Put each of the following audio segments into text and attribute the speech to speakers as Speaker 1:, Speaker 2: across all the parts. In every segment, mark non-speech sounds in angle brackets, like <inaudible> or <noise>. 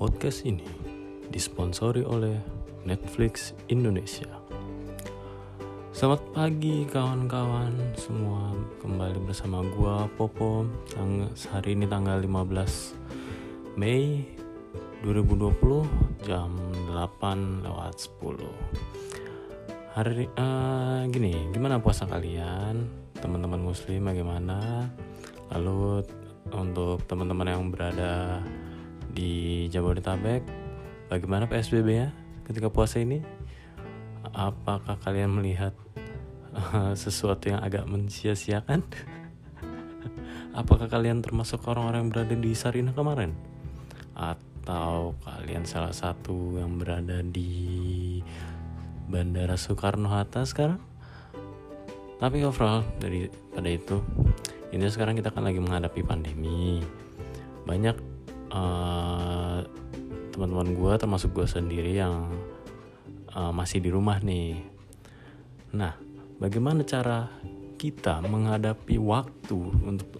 Speaker 1: Podcast ini disponsori oleh Netflix Indonesia. Selamat pagi kawan-kawan semua. Kembali bersama gua Popo hari ini tanggal 15 Mei 2020 jam 8 lewat 10 hari uh, gini gimana puasa kalian? Teman-teman muslim bagaimana? Lalu untuk teman-teman yang berada di Jabodetabek. Bagaimana PSBB ya ketika puasa ini? Apakah kalian melihat uh, sesuatu yang agak mensia-siakan? <laughs> Apakah kalian termasuk orang-orang yang berada di Sarinah kemarin? Atau kalian salah satu yang berada di Bandara Soekarno-Hatta sekarang? Tapi overall dari pada itu ini sekarang kita kan lagi menghadapi pandemi. Banyak uh, teman-teman gue termasuk gue sendiri yang uh, masih di rumah nih. Nah bagaimana cara kita menghadapi waktu untuk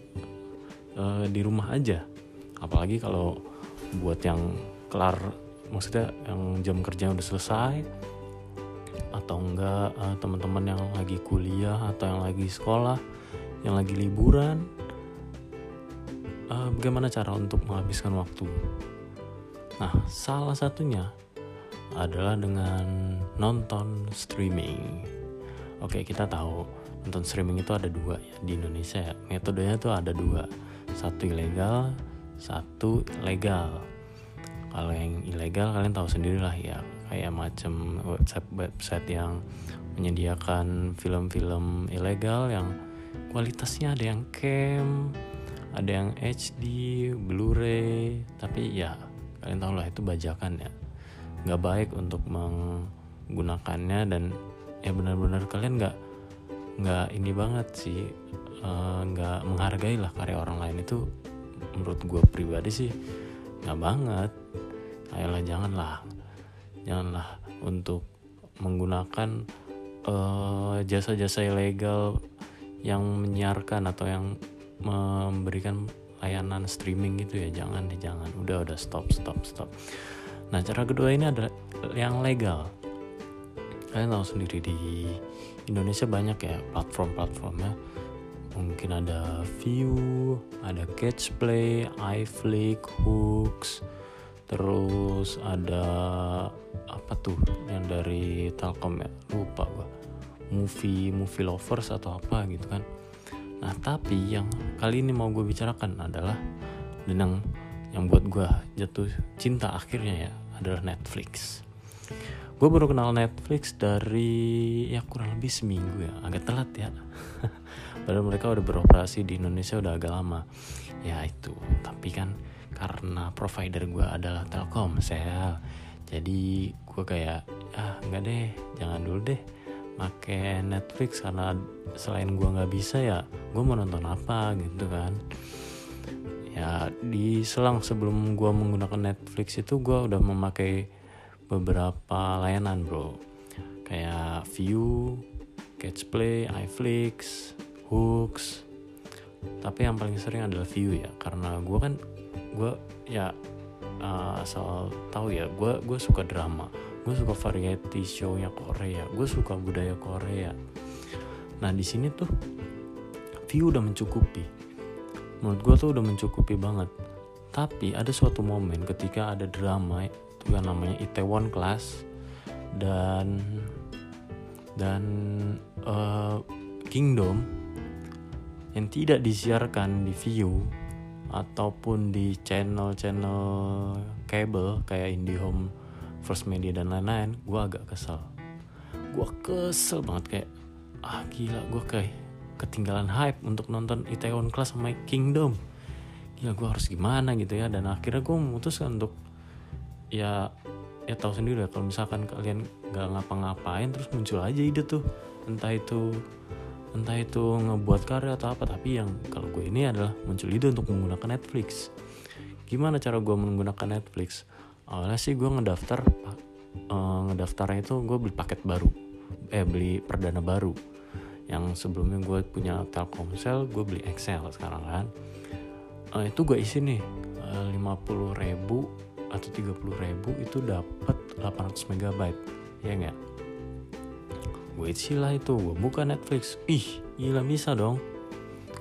Speaker 1: uh, di rumah aja? Apalagi kalau buat yang kelar maksudnya yang jam kerja udah selesai atau enggak uh, teman-teman yang lagi kuliah atau yang lagi sekolah yang lagi liburan uh, bagaimana cara untuk menghabiskan waktu? Nah salah satunya adalah dengan nonton streaming. Oke kita tahu nonton streaming itu ada dua ya di Indonesia. Ya metodenya tuh ada dua. Satu ilegal satu legal. Kalau yang ilegal kalian tahu sendiri lah ya. Kayak macam website website yang menyediakan film-film ilegal yang kualitasnya ada yang cam ada yang HD Blu-ray tapi ya kalian tahu lah itu bajakan ya. Nggak baik untuk menggunakannya dan ya benar-benar kalian nggak nggak ini banget sih uh, nggak menghargai lah karya orang lain. Itu menurut gue pribadi sih nggak banget. Ayolah janganlah janganlah untuk menggunakan uh, jasa-jasa ilegal yang menyiarkan atau yang memberikan layanan streaming gitu ya. Jangan deh jangan. Udah udah stop stop stop. Nah cara kedua ini adalah yang legal. Kalian tahu sendiri di Indonesia banyak ya platform-platformnya. Mungkin ada View ada Catchplay, iFlick, Hooks terus ada apa tuh yang dari Telkom ya? Lupa gua. Movie movie lovers atau apa gitu kan nah tapi yang kali ini mau gue bicarakan adalah dan yang yang buat gue jatuh cinta akhirnya ya adalah Netflix. Gue baru kenal Netflix dari ya kurang lebih seminggu ya agak telat ya. <laughs> Padahal mereka udah beroperasi di Indonesia udah agak lama. Ya itu tapi kan karena provider gue adalah Telkomsel. Jadi gue kayak ah nggak deh jangan dulu deh make Netflix karena selain gue nggak bisa ya gue mau nonton apa gitu kan. Ya di selang sebelum gue menggunakan Netflix itu gue udah memakai beberapa layanan bro. Kayak View, Catchplay, iFlix, Hooks. Tapi yang paling sering adalah View ya karena gue kan gue ya uh, asal tahu ya gue gue suka drama gue suka variety show-nya Korea. Gue suka budaya Korea. Nah di sini tuh view udah mencukupi. Menurut gue tuh udah mencukupi banget. Tapi ada suatu momen ketika ada drama itu yang namanya Itaewon Class dan dan uh, Kingdom yang tidak disiarkan di view ataupun di channel-channel kabel kayak IndiHome, First Media dan lain-lain, gue agak kesel. Gue kesel banget kayak ah gila gue kayak ketinggalan hype untuk nonton Itaewon Class sama Kingdom. Gila gue harus gimana gitu ya dan akhirnya gue memutuskan untuk ya ya tahu sendiri ya kalau misalkan kalian nggak ngapa-ngapain terus muncul aja ide tuh entah itu entah itu ngebuat karya atau apa tapi yang kalau gue ini adalah muncul ide untuk menggunakan Netflix gimana cara gue menggunakan Netflix awalnya sih gue ngedaftar uh, ngedaftarnya itu gue beli paket baru eh beli perdana baru yang sebelumnya gue punya Telkomsel gue beli Excel sekarang kan uh, itu gue isi nih lima puluh ribu atau 30 ribu itu dapat 800 megabyte ya nggak gue isi lah itu gue buka Netflix ih gila bisa dong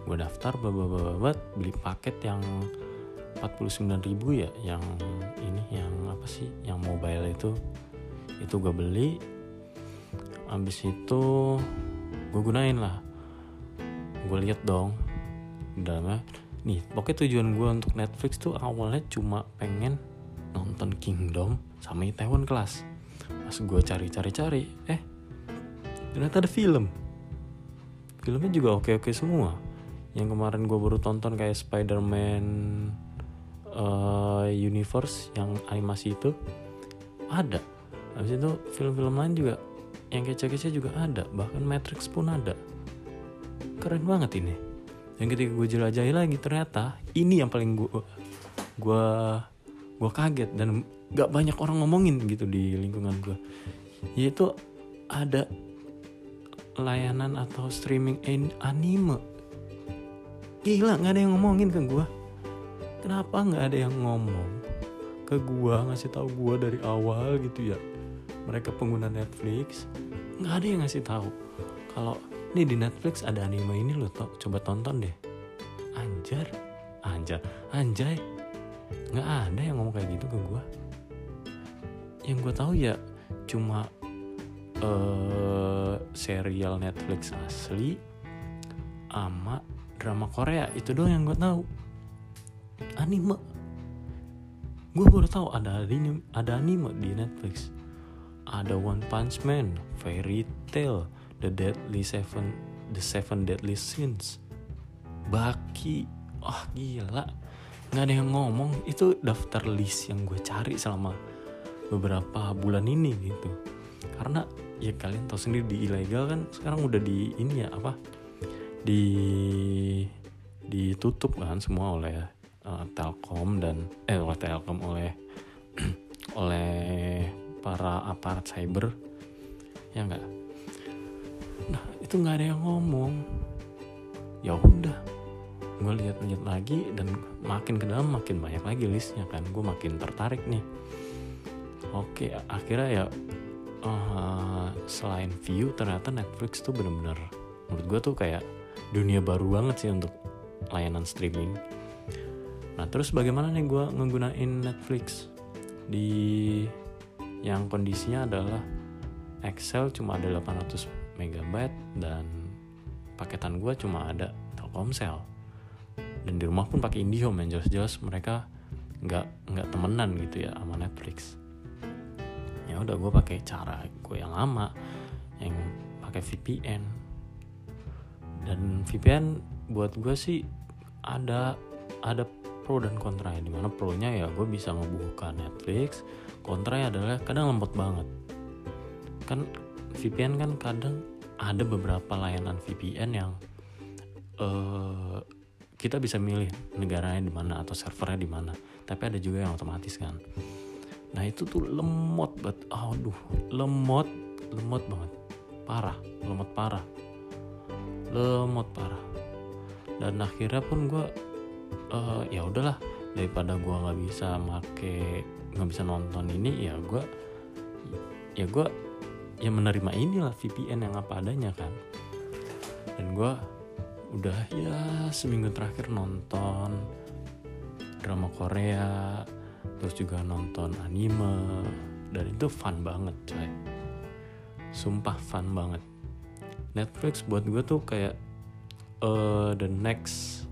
Speaker 1: gue daftar babat beli paket yang 49 ribu ya yang ini yang apa sih yang mobile itu? Itu gue beli abis itu gue gunain lah. Gue lihat dong dalamnya. Nih pokoknya tujuan gue untuk Netflix tuh awalnya cuma pengen nonton Kingdom sama Itaewon Class. Pas gue cari-cari-cari eh ternyata ada film. Filmnya juga oke-oke semua. Yang kemarin gue baru tonton kayak Spider-Man uh, Universe yang animasi itu ada. Habis itu film-film lain juga yang kece-kece juga ada. Bahkan Matrix pun ada. Keren banget ini. Yang ketika gue jelajahi lagi ternyata ini yang paling gue gue gue kaget dan gak banyak orang ngomongin gitu di lingkungan gue yaitu ada layanan atau streaming anime. Gila nggak ada yang ngomongin ke gue kenapa nggak ada yang ngomong ke gue ngasih tahu gue dari awal gitu ya? Mereka pengguna Netflix nggak ada yang ngasih tahu. Kalau nih di Netflix ada anime ini loh to coba tonton deh. Anjar anjar anjay. Nggak ada yang ngomong kayak gitu ke gue yang gue tahu ya cuma uh, serial Netflix asli ama drama Korea. Itu doang yang gue tahu anime. Gue baru tahu ada anime ada anime di Netflix. Ada One Punch Man Fairy Tail The Deadly Seven The Seven Deadly Sins. Baki. Oh gila. Nggak ada yang ngomong. Itu daftar list yang gue cari selama beberapa bulan ini gitu. Karena ya kalian tahu sendiri di ilegal kan sekarang udah di ini ya apa? Di ditutup kan semua oleh uh, Telkom dan eh oleh Telkom oleh <clears throat> oleh para aparat cyber. Ya enggak? Nah itu nggak ada yang ngomong. Ya udah gue lihat-lihat lagi dan makin ke dalam makin banyak lagi listnya kan. Gue makin tertarik nih. Oke akhirnya ya uh, selain view ternyata Netflix tuh bener-bener menurut gue tuh kayak dunia baru banget sih untuk layanan streaming nah terus bagaimana nih gue ngegunain Netflix? Di yang kondisinya adalah Excel cuma ada 800 megabyte dan paketan gue cuma ada Telkomsel. Dan di rumah pun pakai IndiHome yang jelas-jelas mereka nggak nggak temenan gitu ya sama Netflix. Ya udah gue pakai cara gue yang lama yang pakai VPN dan VPN buat gue sih ada ada pro dan kontra ya. Di mana pro nya ya gue bisa ngebuka Netflix kontra adalah kadang lembut banget. Kan VPN kan kadang ada beberapa layanan VPN yang uh, kita bisa milih negaranya di mana atau servernya di mana. Tapi ada juga yang otomatis kan. Nah itu tuh lemot banget aduh lemot lemot banget. Parah lemot parah. Lemot parah. Dan akhirnya pun gue uh, ya udahlah daripada gue nggak bisa make nggak bisa nonton ini ya gue ya gue ya menerima inilah VPN yang apa adanya kan. Dan gue udah ya seminggu terakhir nonton drama Korea terus juga nonton anime dan itu fun banget coy. Sumpah fun banget. Netflix buat gue tuh kayak uh, the next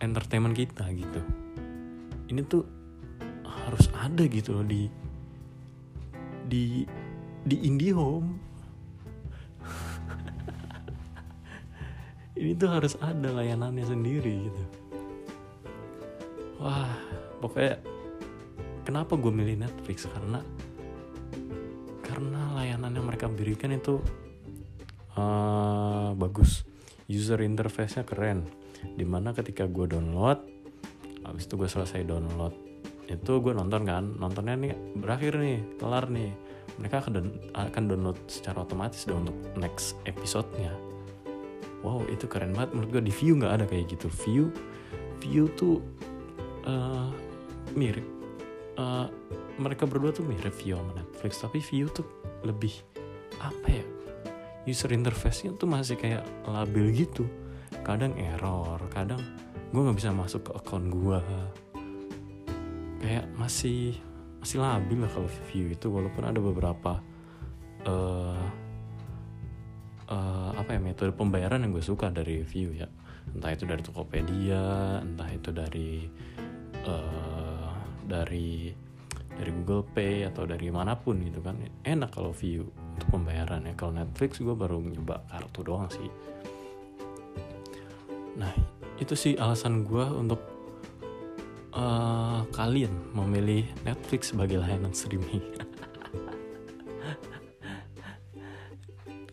Speaker 1: entertainment kita gitu. Ini tuh harus ada gitu loh di di di IndiHome <laughs> ini tuh harus ada layanannya sendiri gitu. Wah pokoknya kenapa gue milih Netflix? Karena karena layanan yang mereka berikan itu uh, bagus. User interface-nya keren di mana ketika gue download habis itu gue selesai download itu gue nonton kan nontonnya nih berakhir nih kelar nih. Mereka akan, download secara otomatis dong untuk next episode-nya. Wow itu keren banget. Menurut gue di view nggak ada kayak gitu. View view tuh uh, mirip. Uh, mereka berdua tuh mirip View sama Netflix tapi View tuh lebih apa ya user interface-nya tuh masih kayak labil gitu kadang error kadang gue nggak bisa masuk ke akun gue kayak masih masih labil lah kalau view itu walaupun ada beberapa uh, uh, apa ya metode pembayaran yang gue suka dari view ya. Entah itu dari Tokopedia entah itu dari uh, dari dari Google Pay atau dari mana pun gitu kan. Enak kalau view untuk pembayaran ya. Kalau Netflix gue baru nyoba kartu doang sih nah itu sih alasan gue untuk uh, kalian memilih Netflix sebagai layanan streaming. <laughs>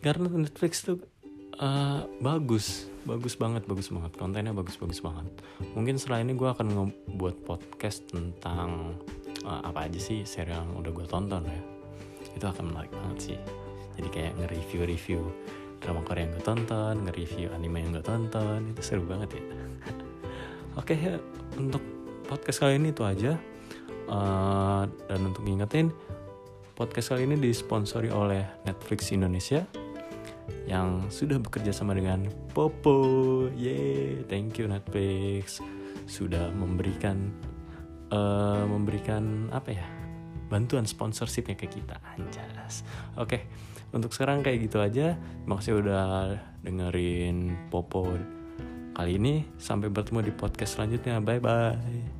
Speaker 1: Karena Netflix tuh uh, bagus bagus banget bagus banget. Kontennya bagus bagus banget. Mungkin setelah ini gue akan ngebuat podcast tentang uh, apa aja sih serial yang udah gue tonton ya. Itu akan menarik banget sih. Jadi kayak nge-review review drama Korea yang gue tonton nge-review anime yang gue tonton itu seru banget ya <laughs> oke okay, untuk podcast kali ini itu aja uh, dan untuk ngingetin podcast kali ini disponsori oleh Netflix Indonesia yang sudah bekerja sama dengan Popo. Yeay, thank you Netflix sudah memberikan uh, memberikan apa ya? bantuan sponsorshipnya ke kita anjas. Oke, okay, untuk sekarang kayak gitu aja. Makasih udah dengerin Popo kali ini. Sampai bertemu di podcast selanjutnya. Bye bye.